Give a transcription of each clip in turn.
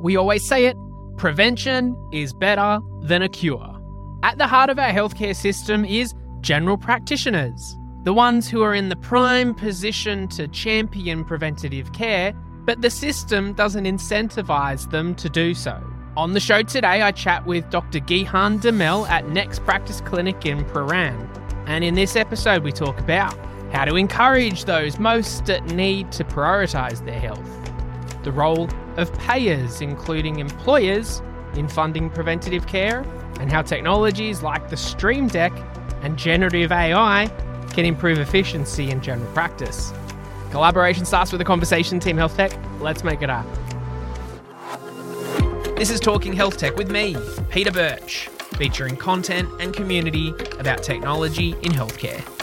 We always say it prevention is better than a cure. At the heart of our healthcare system is general practitioners, the ones who are in the prime position to champion preventative care, but the system doesn't incentivize them to do so. On the show today, I chat with Dr. Gihan de Mel at Next Practice Clinic in Prahran. And in this episode, we talk about how to encourage those most at need to prioritise their health, the role of payers, including employers, in funding preventative care, and how technologies like the Stream Deck and generative AI can improve efficiency in general practice. Collaboration starts with a conversation, Team Health Tech. Let's make it happen. This is Talking Health Tech with me, Peter Birch, featuring content and community about technology in healthcare.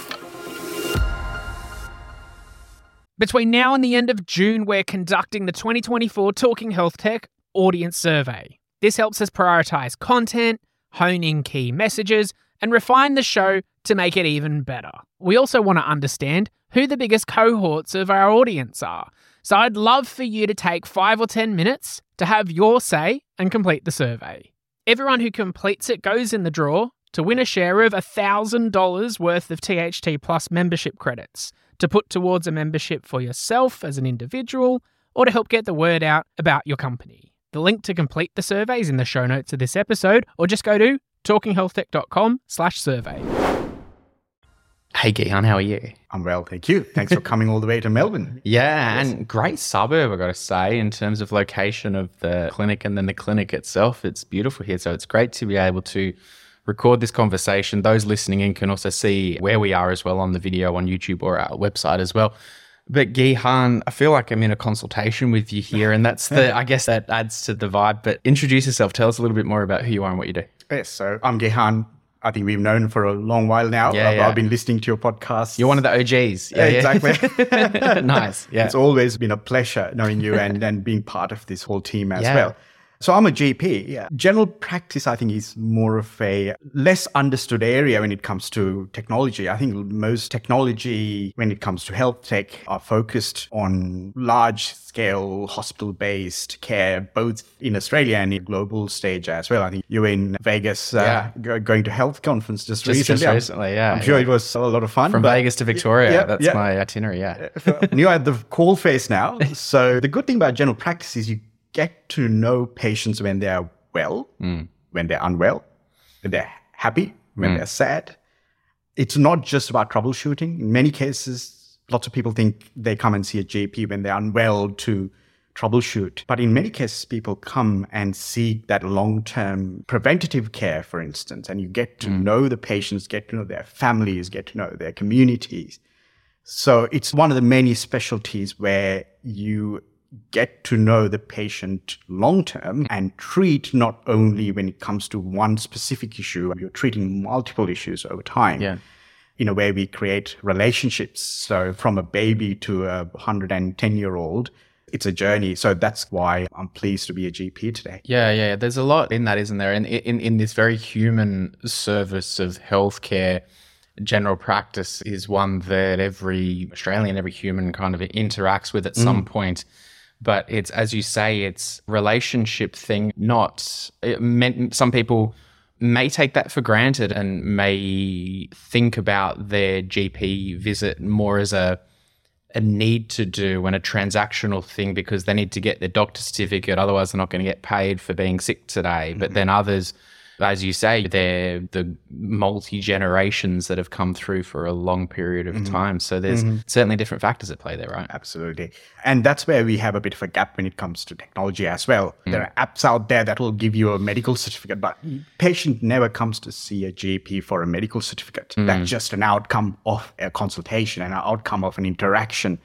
Between now and the end of June, we're conducting the 2024 Talking Health Tech Audience Survey. This helps us prioritize content, hone in key messages, and refine the show to make it even better. We also want to understand who the biggest cohorts of our audience are. So I'd love for you to take five or 10 minutes to have your say and complete the survey. Everyone who completes it goes in the draw to win a share of $1,000 worth of THT Plus membership credits to put towards a membership for yourself as an individual or to help get the word out about your company. The link to complete the survey is in the show notes of this episode or just go to talkinghealthtech.com slash survey. Hey, Gihan, how are you? I'm well, thank you. Thanks for coming all the way to Melbourne. Yeah, yes. and great suburb, I've got to say, in terms of location of the clinic and then the clinic itself. It's beautiful here. So it's great to be able to record this conversation. Those listening in can also see where we are as well on the video on YouTube or our website as well. But Gihan, I feel like I'm in a consultation with you here, and that's the I guess that adds to the vibe. But introduce yourself. Tell us a little bit more about who you are and what you do. Yes, so I'm Gihan. I think we've known for a long while now. Yeah, I've, yeah. I've been listening to your podcast. You're one of the OGs. Yeah, exactly. nice. Yeah. It's always been a pleasure knowing you and, and being part of this whole team as well. So I'm a GP. Yeah. General practice, I think, is more of a less understood area when it comes to technology. I think most technology, when it comes to health tech, are focused on large scale hospital based care, both in Australia and in global stage as well. I think you were in Vegas uh, yeah. going to health conference just, just recently. Just recently, yeah. I'm sure it was a lot of fun. From Vegas to Victoria. Yeah, that's my itinerary, yeah. You're at the call phase now. So the good thing about general practice is you get to know patients when they are well, mm. when they're unwell, when they're happy, when mm. they're sad. It's not just about troubleshooting. In many cases, lots of people think they come and see a GP when they're unwell to troubleshoot. But in many cases, people come and seek that long term preventative care, for instance, and you get to mm. know the patients, get to know their families, get to know their communities. So it's one of the many specialties where you get to know the patient long term and treat not only when it comes to one specific issue, you're treating multiple issues over time. Yeah. In a way, we create relationships. So from a baby to a 110 year old, it's a journey. So that's why I'm pleased to be a GP today. Yeah, yeah. There's a lot in that, isn't there? And in, in, in this very human service of healthcare, general practice is one that every Australian, every human kind of interacts with at mm. some point but it's as you say it's relationship thing not it meant some people may take that for granted and may think about their gp visit more as a a need to do and a transactional thing because they need to get their doctor certificate otherwise they're not going to get paid for being sick today mm-hmm. but then others as you say, they're the multi generations that have come through for a long period of mm-hmm. time. So there's mm-hmm. certainly different factors at play there, right? Absolutely. And that's where we have a bit of a gap when it comes to technology as well. Mm. There are apps out there that will give you a medical certificate, but patient never comes to see a GP for a medical certificate. Mm. That's just an outcome of a consultation, and an outcome of an interaction.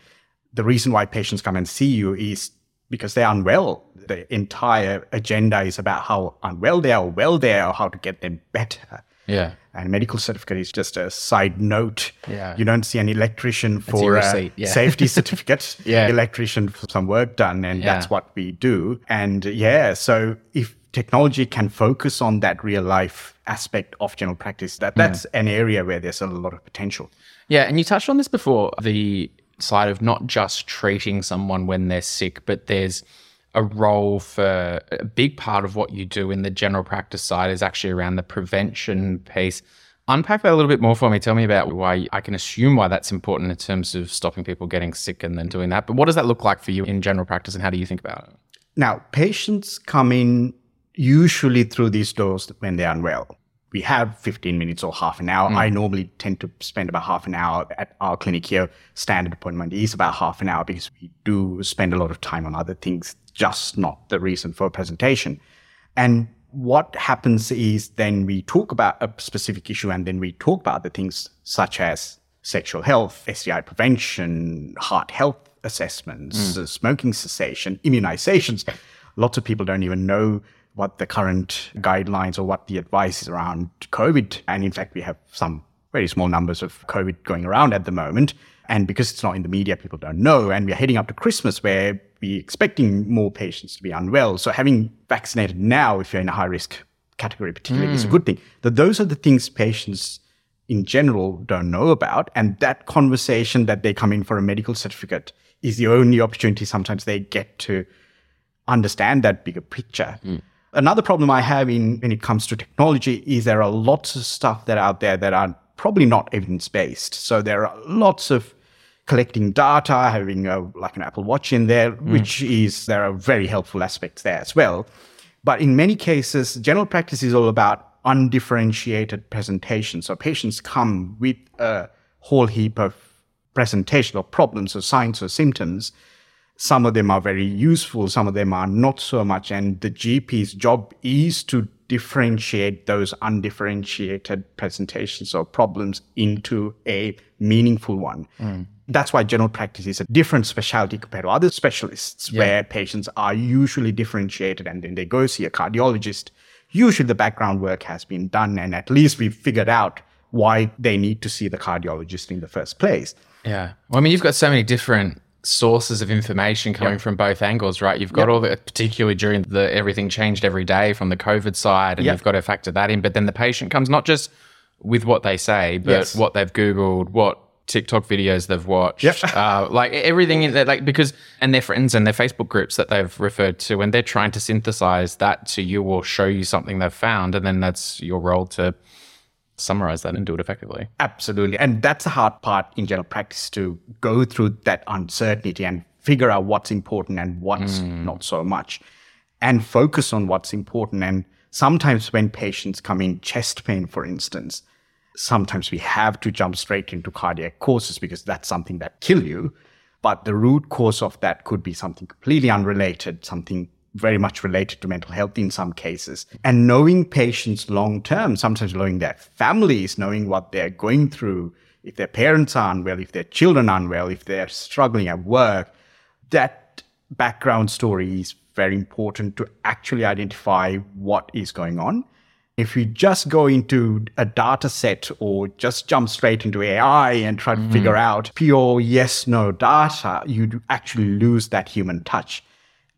The reason why patients come and see you is because they're unwell. The entire agenda is about how unwell they are, well they are, how to get them better. Yeah. And medical certificate is just a side note. Yeah. You don't see an electrician for a yeah. safety certificate. yeah. Electrician for some work done. And Yeah. that's what we do. And yeah, so if technology can focus on that real life aspect of general practice, that hmm. that's an area where there's a lot of potential. Yeah, and you touched on this before the side of not just treating someone when they're sick, but there's a role for a big part of what you do in the general practice side is actually around the prevention piece. Unpack that a little bit more for me. Tell me about why I can assume why that's important in terms of stopping people getting sick and then doing that. But what does that look like for you in general practice and how do you think about it? Now, patients come in usually through these doors when they're unwell. We have 15 minutes or half an hour. I normally tend to spend about half an hour at our clinic here. Standard appointment is about half an hour because we do spend a lot of time on other things, just not the reason for a presentation. And what happens is then we talk about a specific issue and then we talk about the things such as sexual health, STI prevention, heart health assessments, uh, smoking cessation, immunizations. Lots of people don't even know what the current guidelines or what the advice is around COVID. And in fact, we have some very small numbers of COVID going around at the moment. And because it's not in the media, people don't know. And we're heading up to Christmas where we're expecting more patients to be unwell. So having vaccinated now, if you're in a high risk category, particularly, is a hmm. good thing. That those are the things patients in general don't know about. And that conversation that they come in for a medical certificate is the only opportunity sometimes they get to understand that bigger picture. Hmm. Another problem I have in when it comes to technology is there are lots of stuff that are out there that are probably not evidence based. So there are lots of collecting data, having a, like an Apple Watch in there, mm. which is there are very helpful aspects there as well. But in many cases, general practice is all about undifferentiated presentation. So patients come with a whole heap of presentation or problems or signs or symptoms. Some of them are very useful, some of them are not so much. And the GP's job is to differentiate those undifferentiated presentations or problems into a meaningful one. Mm. That's why general practice is a different specialty compared to other specialists, where patients are usually differentiated and then they go see a cardiologist. Usually the background work has been done, and at least we've figured out why they need to see the cardiologist in the first place. Yeah. Well, I mean, you've got so many different sources of information coming from both angles, right? You've got all the, particularly during the everything changed every day from the COVID side, and Yep. you've got to factor that in. But then the patient comes not just with what they say, but Yes. what they've Googled, what TikTok videos they've watched, Yep. uh, like everything in that, like because and their friends and their Facebook groups that they've referred to, and they're trying to synthesize that to you or show you something they've found, and then that's your role to summarize that and do it effectively. Absolutely. And that's the hard part in general practice to go through that uncertainty and figure out what's important and what's mm. not so much and focus on what's important. And sometimes when patients come in chest pain, for instance, sometimes we have to jump straight into cardiac causes because that's something that kill you. But the root cause of that could be something completely unrelated, something very much related to mental health in some cases. And knowing patients long term, sometimes knowing their families, knowing what they're going through, if their parents are unwell, if their children are unwell, if they're struggling at work, that background story is very important to actually identify what is going on. If you just go into a data set or just jump straight into AI and try to mm-hmm. figure out pure yes no data, you actually lose that human touch.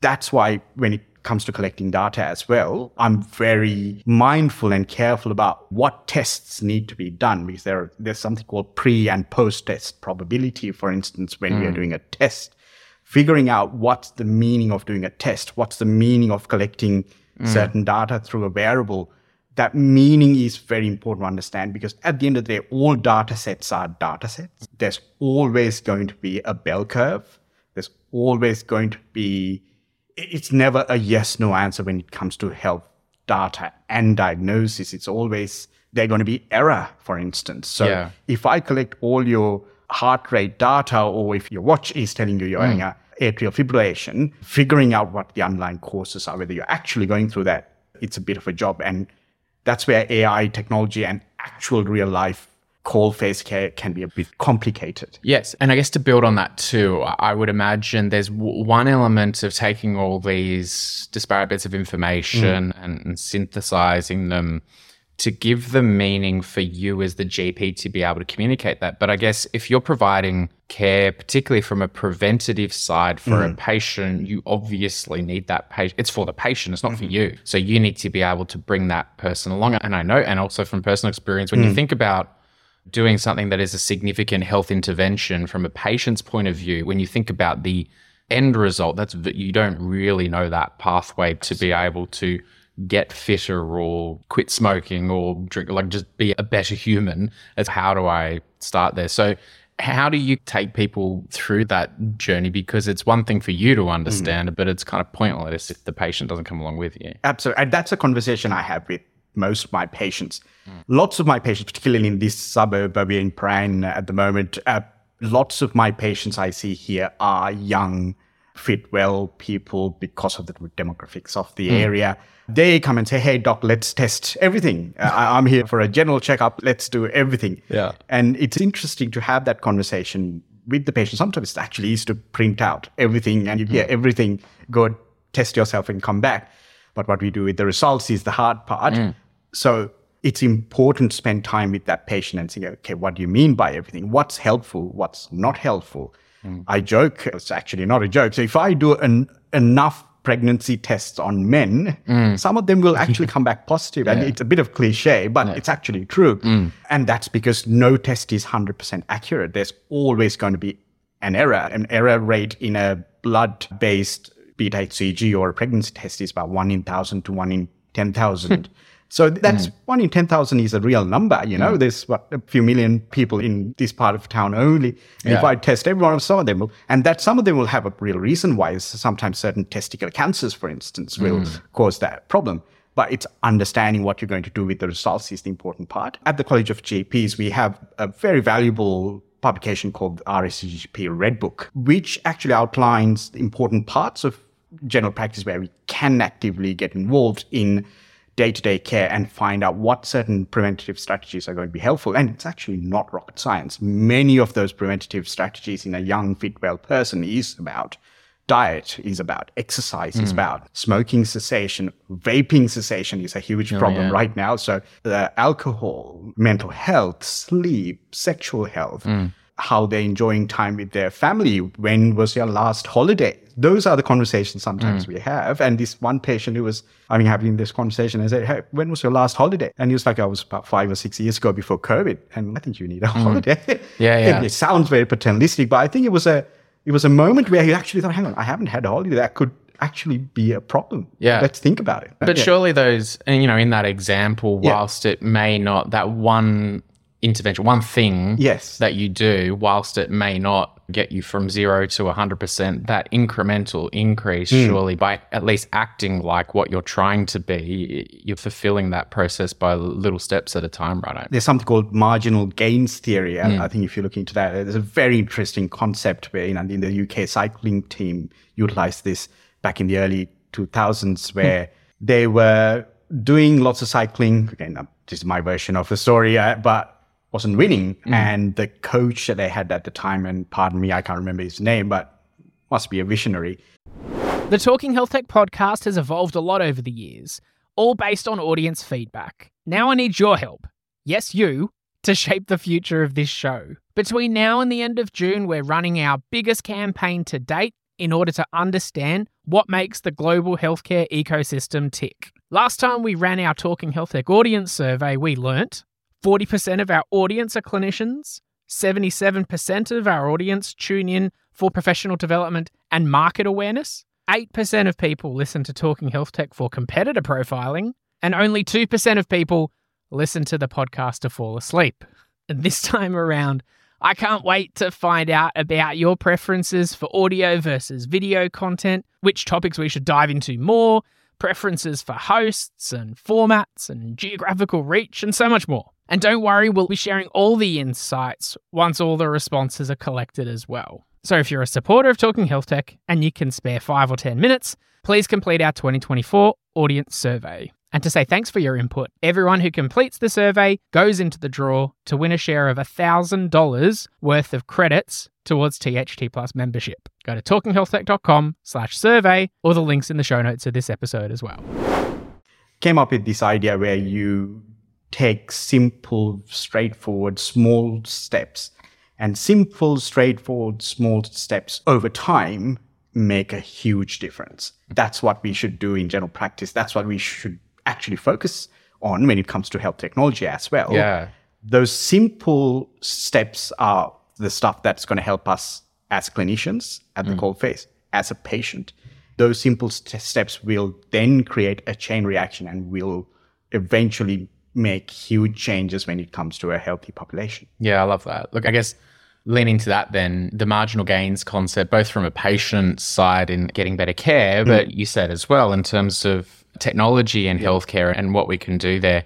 That's why when it comes to collecting data as well, I'm very mindful and careful about what tests need to be done because there, there's something called pre and post test probability, for instance, when we are hmm. doing a test figuring out what's the meaning of doing a test, what's the meaning of collecting hmm. certain data through a variable. That meaning is very important to understand because at the end of the day, all data sets are data sets. There's always going to be a bell curve. There's always going to be, it's never a yes no answer when it comes to health data and diagnosis. It's always, they're going to be error, for instance. So Yeah. if I collect all your heart rate data, or if your watch is telling you you're having hmm. a atrial fibrillation, figuring out what the underlying causes are, whether you're actually going through that, it's a bit of a job. And that's where AI technology and actual real life call face care can be a bit complicated. Yes, and I guess to build on that too, I would imagine there's w- one element of taking all these disparate bits of information mm. and, and synthesizing them to give them meaning for you as the GP to be able to communicate that. But I guess if you're providing care, particularly from a preventative side for a mm. patient, you obviously need that patient. It's for the patient, it's not for mm-hmm. you. So you need to be able to bring that person along. And I know, and also from personal experience, when you mm. think about doing something that is a significant health intervention from a patient's point of view, when you think about the end result. That's you don't really know that pathway to be able to get fitter or quit smoking or drink, like just be a better human. It's how do I start there? So how do you take people through that journey? Because it's one thing for you to mm-hmm. understand it, but it's kind of pointless if the patient doesn't come along with you. Absolutely. And that's a conversation I have with most of my patients. Lots of my patients, particularly in this suburb of in Prahran at the moment, uh, lots of my patients I see here are young, fit, well people because of the demographics of the area. They come and say, Hey, doc, let's test everything. Uh, I'm here for a general checkup. Let's do everything. Yeah. And it's interesting to have that conversation with the patient. Sometimes it's actually easy to print out everything and you hear everything, go test yourself and come back. But what we do with the results is the hard part. So it's important to spend time with that patient and say, okay, what do you mean by everything? What's helpful? What's not helpful? Mm. I joke, it's actually not a joke. So if I do an, enough pregnancy tests on men, mm. some of them will actually come back positive. And it's a bit of cliche, but it's actually true. Mm. And that's because no test is 100% accurate. There's always going to be an error. An error rate in a blood based beta HCG or a pregnancy test is about one in thousand to one in 10,000. so that's mm-hmm. one in 10,000 is a real number. You know, mm. there's what a few million people in this part of town only. And if I test every one of some of them, will, and that some of them will have a real reason why. Sometimes certain testicular cancers, for instance, will mm. cause that problem. But it's understanding what you're going to do with the results is the important part. At the College of GPs, we have a very valuable publication called RACGP Red Book, which actually outlines the important parts of general practice where we can actively get involved in day-to-day care and find out what certain preventative strategies are going to be helpful. And it's actually not rocket science. Many of those preventative strategies in a young, fit, well person is about diet, is about exercise, is hmm. about smoking cessation, vaping cessation is a huge oh, problem yeah. right now. So the alcohol, mental health, sleep, sexual health, hmm. How they're enjoying time with their family. When was your last holiday? Those are the conversations sometimes mm. we have. And this one patient who was, I mean, having this conversation, I said, Hey, when was your last holiday? And he was like, I was about five or six years ago before COVID. And I think you need a mm. holiday. Yeah, yeah. It, it sounds very paternalistic, but I think it was a, it was a moment where he actually thought, hang on, I haven't had a holiday. That could actually be a problem. Yeah. Let's think about it. But Yeah. surely those, and you know, in that example, Yeah. whilst it may not, that one intervention, one thing Yes. that you do, whilst it may not get you from zero to 100%, that incremental increase, Hmm. surely by at least acting like what you're trying to be, you're fulfilling that process by little steps at a time, right? there's something called marginal gains theory. and I think if you look into that, there's a very interesting concept where you know, in the UK cycling team utilized this back in the early 2000s, where they were doing lots of cycling. Again, this is my version of the story, uh, but wasn't winning. Mm-hmm. And the coach that they had at the time, and pardon me, I can't remember his name, but must be a visionary. The Talking Health Tech podcast has evolved a lot over the years, all based on audience feedback. Now I need your help. Yes, you, to shape the future of this show. Between now and the end of June, we're running our biggest campaign to date in order to understand what makes the global healthcare ecosystem tick. Last time we ran our Talking Health Tech audience survey, we learnt 40% of our audience are clinicians, 77% of our audience tune in for professional development and market awareness, 8% of people listen to Talking Health Tech for competitor profiling, and only 2% of people listen to the podcast to fall asleep. And this time around, I can't wait to find out about your preferences for audio versus video content, which topics we should dive into more, preferences for hosts and formats and geographical reach, and so much more. And don't worry, we'll be sharing all the insights once all the responses are collected as well. So if you're a supporter of Talking Health Tech and you can spare five or 10 minutes, please complete our 2024 audience survey. And to say thanks for your input, everyone who completes the survey goes into the draw to win a share of $1,000 worth of credits towards THT Plus membership. Go to talkinghealthtech.com slash survey or the links in the show notes of this episode as well. came up with this idea where you take simple, straightforward, small steps, and simple, straightforward, small steps over time make a huge difference. That's what we should do in general practice. That's what we should actually focus on when it comes to health technology as well. Yeah. Those simple steps are the stuff that's going to help us as clinicians at the mm. cold phase. as a patient. Those simple st- steps will then create a chain reaction and will eventually make huge changes when it comes to a healthy population. Yeah, I love that. Look, I guess leaning to that then, the marginal gains concept, both from a patient side in getting better care, mm. but you said as well in terms of technology and healthcare and what we can do there.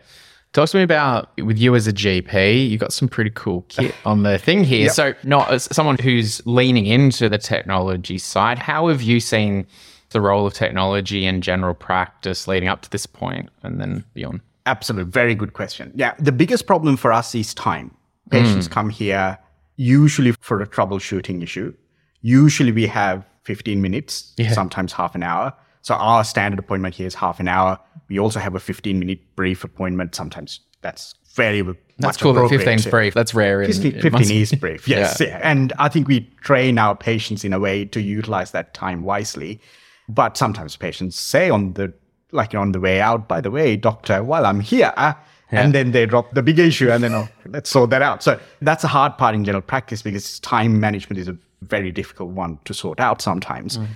Talk to me about with you as a GP. You got some pretty cool kit on the thing here. Yep. So, not as someone who's leaning into the technology side, how have you seen the role of technology in general practice leading up to this point and then beyond? Absolutely. Very good question. Yeah. The biggest problem for us is time. Patients mm. come here usually for a troubleshooting issue. Usually we have 15 minutes, sometimes half an hour. So our standard appointment here is half an hour. We also have a 15 minute brief appointment. Sometimes that's very That's cool that appropriate. 15's brief. That's rare. In, 15, in 15 is brief, yes. Yeah. And I think we train our patients in a way to utilize that time wisely. But sometimes patients say on the like on the way out, by the way, doctor, while I'm here, uh, and then they drop the big issue and then oh, let's sort that out. So that's a hard part in general practice because time management is a very difficult one to sort out sometimes. Mm-hmm.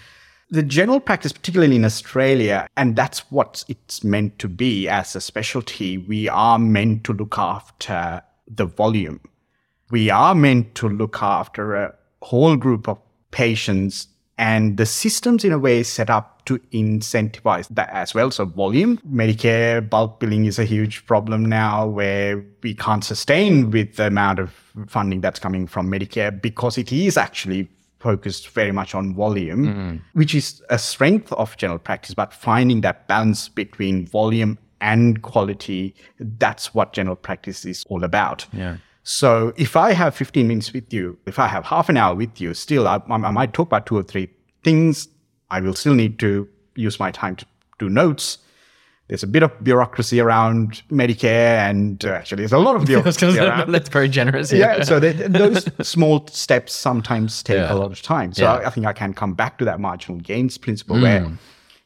The general practice, particularly in Australia, and that's what it's meant to be as a specialty, we are meant to look after the volume we are meant to look after a whole group of patients and the systems in a way set up to incentivize that as well. So volume medicare bulk billing is a huge problem now where we can't sustain with the amount of funding that's coming from medicare because it is actually focused very much on volume mm-hmm. which is a strength of general practice. But finding that balance between volume and quality that's what general practice is all about. Yeah. So if I have 15 minutes with you, if I have half an hour with you, still I, I might talk about two or three things. I will still need to use my time to do notes. There's a bit of bureaucracy around Medicare, and uh, actually, there's a lot of bureaucracy around. That's very generous. Yeah, so they, those small steps sometimes take Yeah. a lot of time. So Yeah. I, I think I can come back to that marginal gains principle where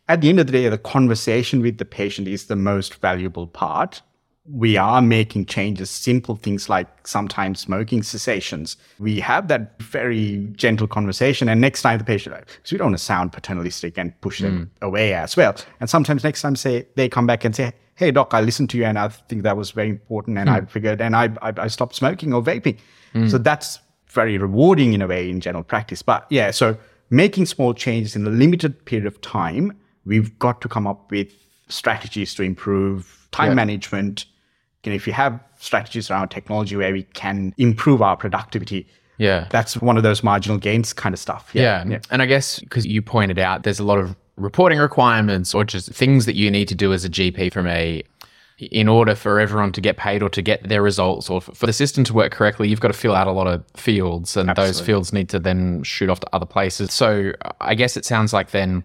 at the end of the day, the conversation with the patient is the most valuable part. We are making changes, simple things like sometimes smoking cessations. We have that very gentle conversation, and next time the patient, because we don't want to sound paternalistic and push them mm. away as well. And sometimes next time, say they come back and say, "Hey doc, I listened to you, and I think that was very important, and mm. I figured, and I, I I stopped smoking or vaping." Mm. So that's very rewarding in a way in general practice. But yeah, so making small changes in a limited period of time, we've got to come up with strategies to improve time management. You know, if you have strategies around technology where we can improve our productivity, Yeah. that's one of those marginal gains kind of stuff. Yeah. And I guess because you pointed out there's a lot of reporting requirements or just things that you need to do as a GP from a in order for everyone to get paid or to get their results or for for the system to work correctly, you've got to fill out a lot of fields and those fields need to then shoot off to other places. So I guess it sounds like then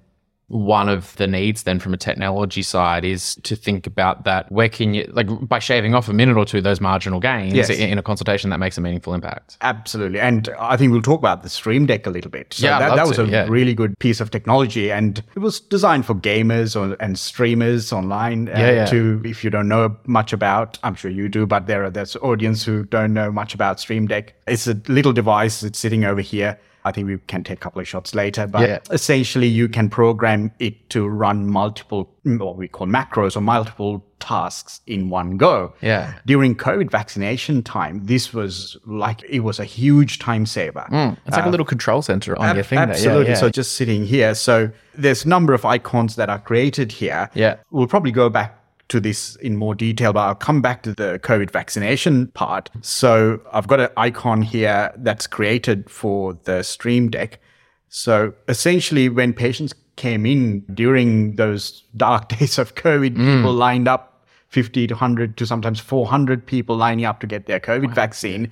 one of the needs then from a technology side is to think about that where can you like by shaving off a minute or two those marginal gains Yes. in, a consultation that makes a meaningful impact. Absolutely. And I think we'll talk about the Stream Deck a little bit. So Yeah, that, that was to, a yeah. really good piece of technology. And it was designed for gamers or, and streamers online. uh, Yeah, yeah. To, if you don't know much about, I'm sure you do, but there are there's audience who don't know much about Stream Deck. It's a little device. It's sitting over here. I think we can take a couple of shots later, but Yeah. essentially you can program it to run multiple, mm, what we call macros or multiple tasks in one go Yeah. during COVID vaccination time, this was like it was a huge time saver. Mm. It's like a uh, little control center on your thing there. Yeah, Absolutely. yeah. So just sitting here. So there's a number of icons that are created here. Yeah. We'll probably go back to this in more detail, but I'll come back to the COVID vaccination part. So I've got an icon here that's created for the Stream Deck. So essentially, when patients came in during those dark days of COVID, mm. people lined up 50 to 100 to sometimes 400 people lining up to get their COVID vaccine.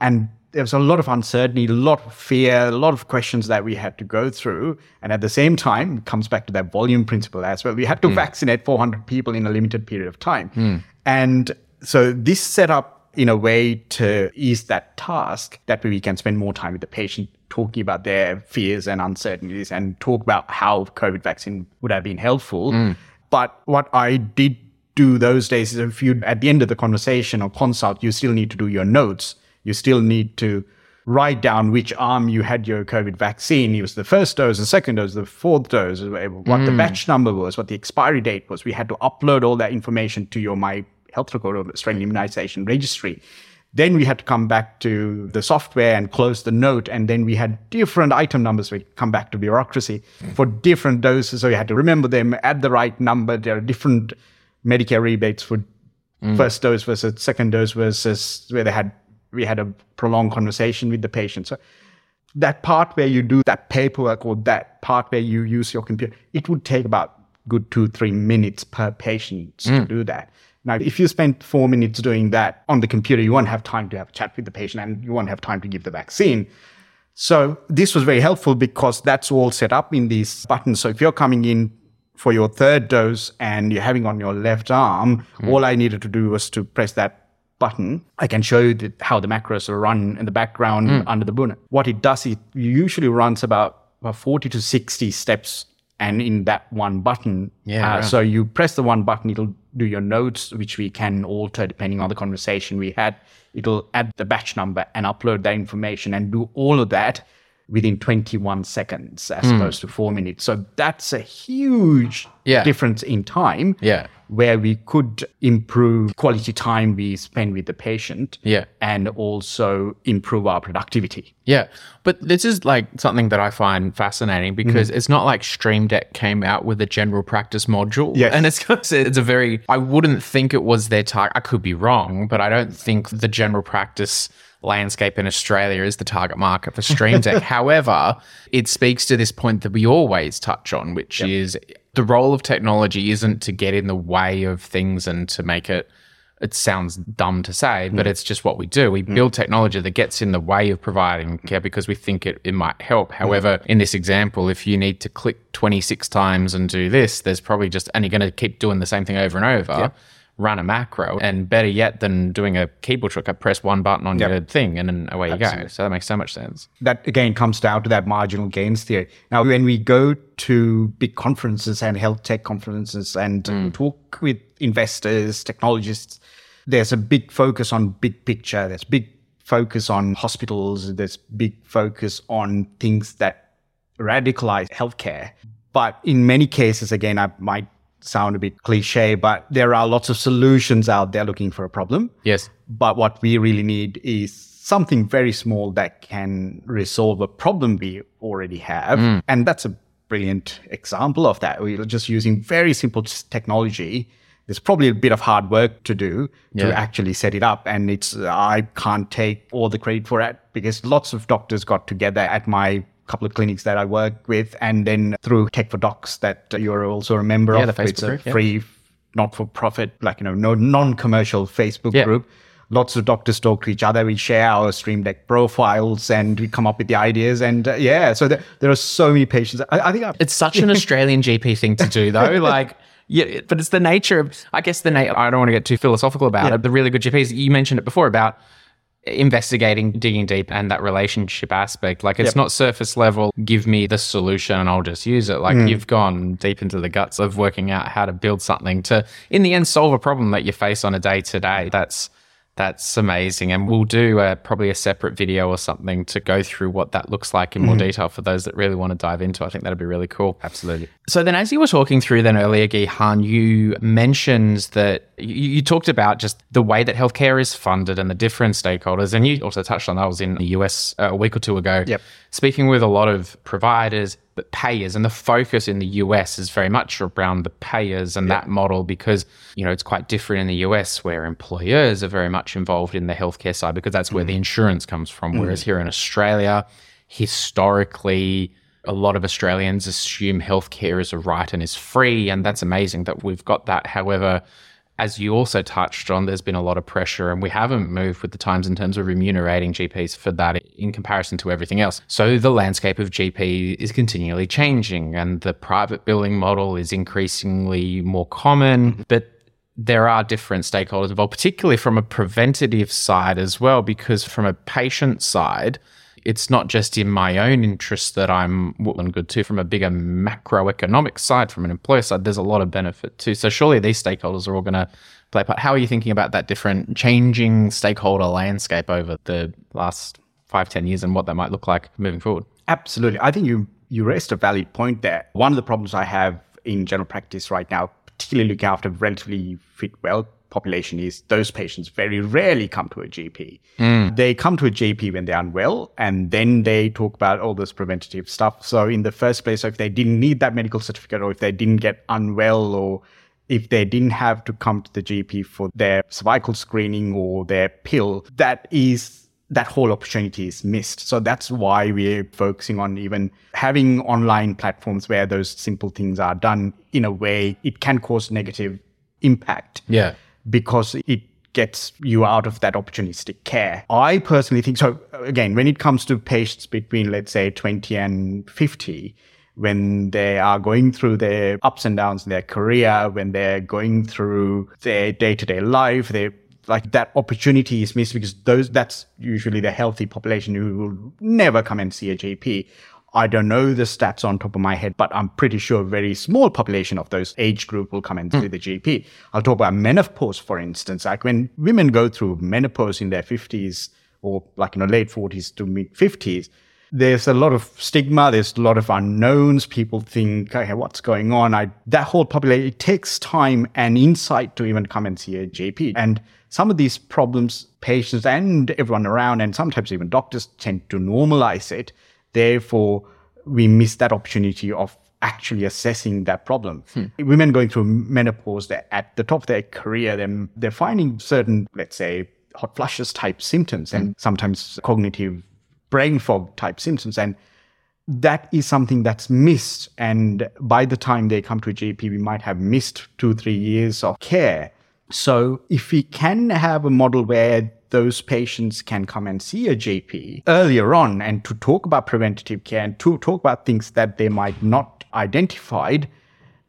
And there was a lot of uncertainty, a lot of fear, a lot of questions that we had to go through. And at the same time, it comes back to that volume principle as well. We had to hmm. vaccinate 400 people in a limited period of time. Hmm. And so this set up in a way to ease that task that way we can spend more time with the patient talking about their fears and uncertainties and talk about how COVID vaccine would have been helpful. Hmm. But what I did do those days is if you at the end of the conversation or consult, you still need to do your notes. You still need to write down which arm you had your COVID vaccine. It was the first dose, the second dose, the fourth dose, uh, what the mm. batch number was, what the expiry date was. We had to upload all that information to your My Health Record or Australian Immunization Registry. Then we had to come back to the software and close the note. And then we had different item numbers. We come back to bureaucracy for different doses. So you had to remember them at the right number. There are different Medicare rebates for mm. first dose versus second dose versus where they had we had a prolonged conversation with the patient. So that part where you do that paperwork or that part where you use your computer, it would take about good two, three minutes per patient to mm. do that. Now, if you spend four minutes doing that on the computer, you won't have time to have a chat with the patient and you won't have time to give the vaccine. So this was very helpful because that's all set up in these buttons. So if you're coming in for your third dose and you're having on your left arm, mm. all I needed to do was to press that button. I can show you the, how the macros are run in the background under the bonnet. What it does, it usually runs about, about 40 to 60 steps and in that one button. Yeah, Uh, right. So you press the one button, it'll do your notes, which we can alter depending on the conversation we had. It'll add the batch number and upload that information and do all of that within 21 seconds as Hmm. opposed to four minutes. So that's a huge Yeah. difference in time Yeah. where we could improve quality time we spend with the patient Yeah. and also improve our productivity. Yeah. But this is like something that I find fascinating because it's not like Stream Deck came out with a general practice module. Yes. And it's because it's a very I wouldn't think it was their target. I could be wrong, but I don't think the general practice landscape in Australia is the target market for Stream Deck. However, it speaks to this point that we always touch on, which is the role of technology isn't to get in the way of things and to make it it sounds dumb to say, but mm. it's just what we do. We mm. build technology that gets in the way of providing care because we think it, it might help. Mm. However, in this example, if you need to click 26 times and do this, there's probably just, and you're going to keep doing the same thing over and over. Run a macro, and better yet than doing a keyboard shortcut, press one button on your thing, and then away you go. So that makes so much sense. That again comes down to that marginal gains theory. Now, when we go to big conferences and health tech conferences and hmm. talk with investors, technologists, there's a big focus on big picture. There's big focus on hospitals. There's big focus on things that radicalize healthcare. But in many cases, again, I might sound a bit cliche, but there are lots of solutions out there looking for a problem. Yes. But what we really need is something very small that can resolve a problem we already have. Mm. And that's a brilliant example of that. We're just using very simple technology. There's probably a bit of hard work to do Yeah. to actually set it up. And it's, I can't take all the credit for it because lots of doctors got together at my couple of clinics that I work with. And then through Tech for Docs that you're also a member Yeah, of. the it's Facebook a group, yeah. free, not for profit, like, you know, no non-commercial Facebook Yeah. group lots of doctors talk to each other. We share our Stream Deck profiles and we come up with the ideas. And uh, yeah, so there, there are so many patients. I, I think I, It's such an Australian GP thing to do, though. Like, yeah, but it's the nature of, I guess, the na- I don't want to get too philosophical about it. The really good GPs, you mentioned it before about investigating, digging deep, and that relationship aspect. Like, it's not surface level, give me the solution and I'll just use it. Like, hmm. you've gone deep into the guts of working out how to build something to, in the end, solve a problem that you face on a day to day. That's, that's amazing. And we'll do uh, probably a separate video or something to go through what that looks like in more detail for those that really want to dive into. I think that'd be really cool. absolutely. So then, as you were talking through then earlier, Gihan, you mentioned that you, you talked about just the way that healthcare is funded and the different stakeholders, and you also touched on that. I was in the US uh, a week or two ago, Yep. speaking with a lot of providers, but payers, and the focus in the US is very much around the payers and that model because you know it's quite different in the US where employers are very much involved in the healthcare side because that's where the mm. insurance comes from, mm. whereas here in Australia, historically a lot of Australians assume healthcare is a right and is free, and that's amazing that we've got that. However, as you also touched on, there's been a lot of pressure, and we haven't moved with the times in terms of remunerating GPs for that in comparison to everything else. So the landscape of GP is continually changing, and the private billing model is increasingly more common, but there are different stakeholders involved, particularly from a preventative side as well, because from a patient side, it's not just in my own interest that I'm and good too. From a bigger macroeconomic side, from an employer side, there's a lot of benefit too. So surely these stakeholders are all going to play part. How are you thinking about that different changing stakeholder landscape over the last five, ten years and what that might look like moving forward. Absolutely. I think you you raised a valid point there. One of the problems I have in general practice right now, particularly looking after relatively fit, well population, is those patients very rarely come to a GP. Mm. They come to a GP when they're unwell, and then they talk about all this preventative stuff. So, in the first place, if they didn't need that medical certificate, or if they didn't get unwell, or if they didn't have to come to the GP for their cervical screening or their pill, that is that whole opportunity is missed. So that's why we're focusing on even having online platforms where those simple things are done in a way it can cause negative impact. Yeah. Because it gets you out of that opportunistic care. I personally think so. Again, when it comes to patients between, let's say, 20 and 50, when they are going through their ups and downs in their career, when they're going through their day to day life, they like that opportunity is missed because those that's usually the healthy population who will never come and see a GP. I don't know the stats on top of my head, but I'm pretty sure a very small population of those age group will come and see mm. the GP. I'll talk about menopause, for instance. Like when women go through menopause in their 50s or like in you know, late 40s to mid 50s, there's a lot of stigma. There's a lot of unknowns. People think, okay, what's going on? I, that whole population, it takes time and insight to even come and see a GP. And some of these problems, patients and everyone around, and sometimes even doctors tend to normalize it. Therefore, we miss that opportunity of actually assessing that problem. Hmm. Women going through menopause, they're at the top of their career, they're, they're finding certain, let's say, hot flushes type symptoms and hmm. sometimes cognitive brain fog type symptoms. And that is something that's missed. And by the time they come to a GP, we might have missed two, three years of care. So if we can have a model where those patients can come and see a GP earlier on and to talk about preventative care and to talk about things that they might not identified,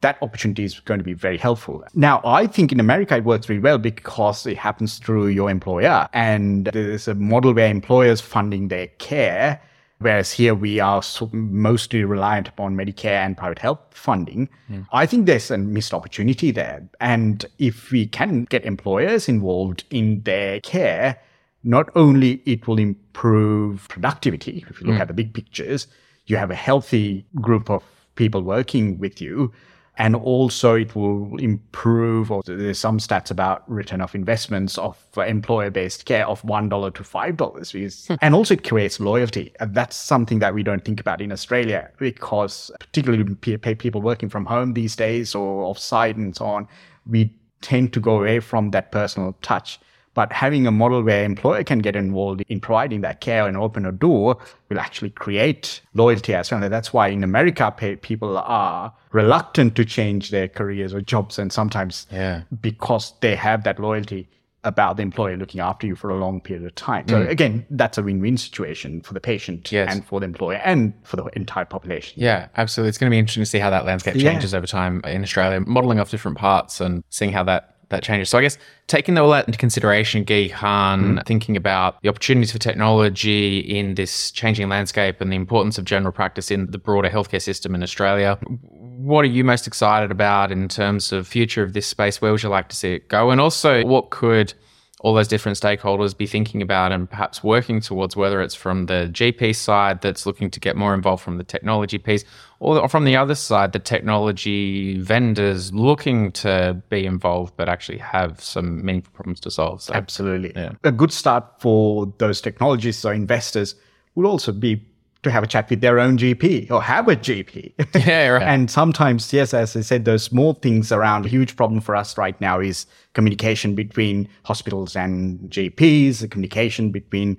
that opportunity is going to be very helpful. Now, I think in America it works really well because it happens through your employer. And there's a model where employers funding their care, whereas here we are mostly reliant upon Medicare and private health funding. Mm. I think there's a missed opportunity there. And if we can get employers involved in their care, not only it will improve productivity, if you look mm. at the big pictures, you have a healthy group of people working with you and also it will improve or there's some stats about return of investments of employer-based care of $1 to $5 hmm. and also it creates loyalty and that's something that we don't think about in australia because particularly people working from home these days or off site and so on we tend to go away from that personal touch but having a model where employer can get involved in providing that care and open a door will actually create loyalty as well. And that's why in America, people are reluctant to change their careers or jobs. And sometimes yeah. because they have that loyalty about the employer looking after you for a long period of time. So mm. again, that's a win-win situation for the patient yes. and for the employer and for the entire population. Yeah, absolutely. It's going to be interesting to see how that landscape changes yeah. over time in Australia, modeling off different parts and seeing how that that changes. So I guess taking all that into consideration, Gihan, mm. thinking about the opportunities for technology in this changing landscape and the importance of general practice in the broader healthcare system in Australia. What are you most excited about in terms of future of this space? Where would you like to see it go? And also, what could all those different stakeholders be thinking about and perhaps working towards, whether it's from the GP side that's looking to get more involved from the technology piece, or from the other side, the technology vendors looking to be involved but actually have some meaningful problems to solve. So, Absolutely. Yeah. A good start for those technologists or investors will also be to have a chat with their own GP or have a GP. Yeah, right. and sometimes, yes, as I said, those small things around. A huge problem for us right now is communication between hospitals and GPs, the communication between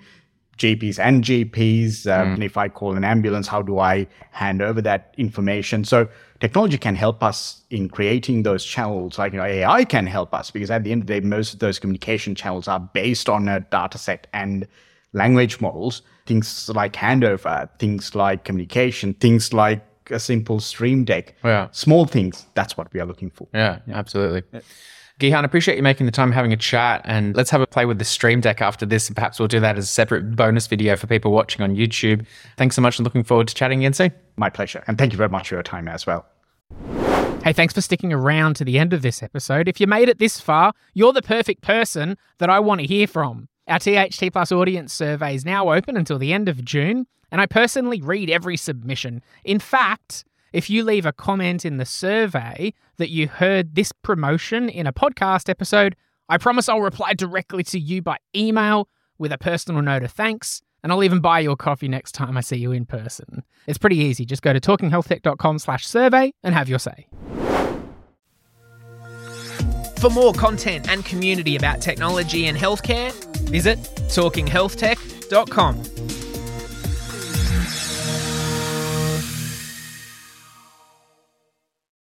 GPs and GPs. Um, mm. If I call an ambulance, how do I hand over that information? So technology can help us in creating those channels. Like you know, AI can help us because at the end of the day, most of those communication channels are based on a data set and language models things like handover, things like communication, things like a simple stream deck. Yeah. Small things. That's what we are looking for. Yeah, yeah. absolutely. Yeah. Gihan, appreciate you making the time having a chat and let's have a play with the stream deck after this. And perhaps we'll do that as a separate bonus video for people watching on YouTube. Thanks so much and looking forward to chatting again soon. My pleasure. And thank you very much for your time as well. Hey, thanks for sticking around to the end of this episode. If you made it this far, you're the perfect person that I want to hear from. Our THT Plus audience survey is now open until the end of June, and I personally read every submission. In fact, if you leave a comment in the survey that you heard this promotion in a podcast episode, I promise I'll reply directly to you by email with a personal note of thanks, and I'll even buy you a coffee next time I see you in person. It's pretty easy. Just go to talkinghealthtech.com slash survey and have your say. For more content and community about technology and healthcare, visit talkinghealthtech.com.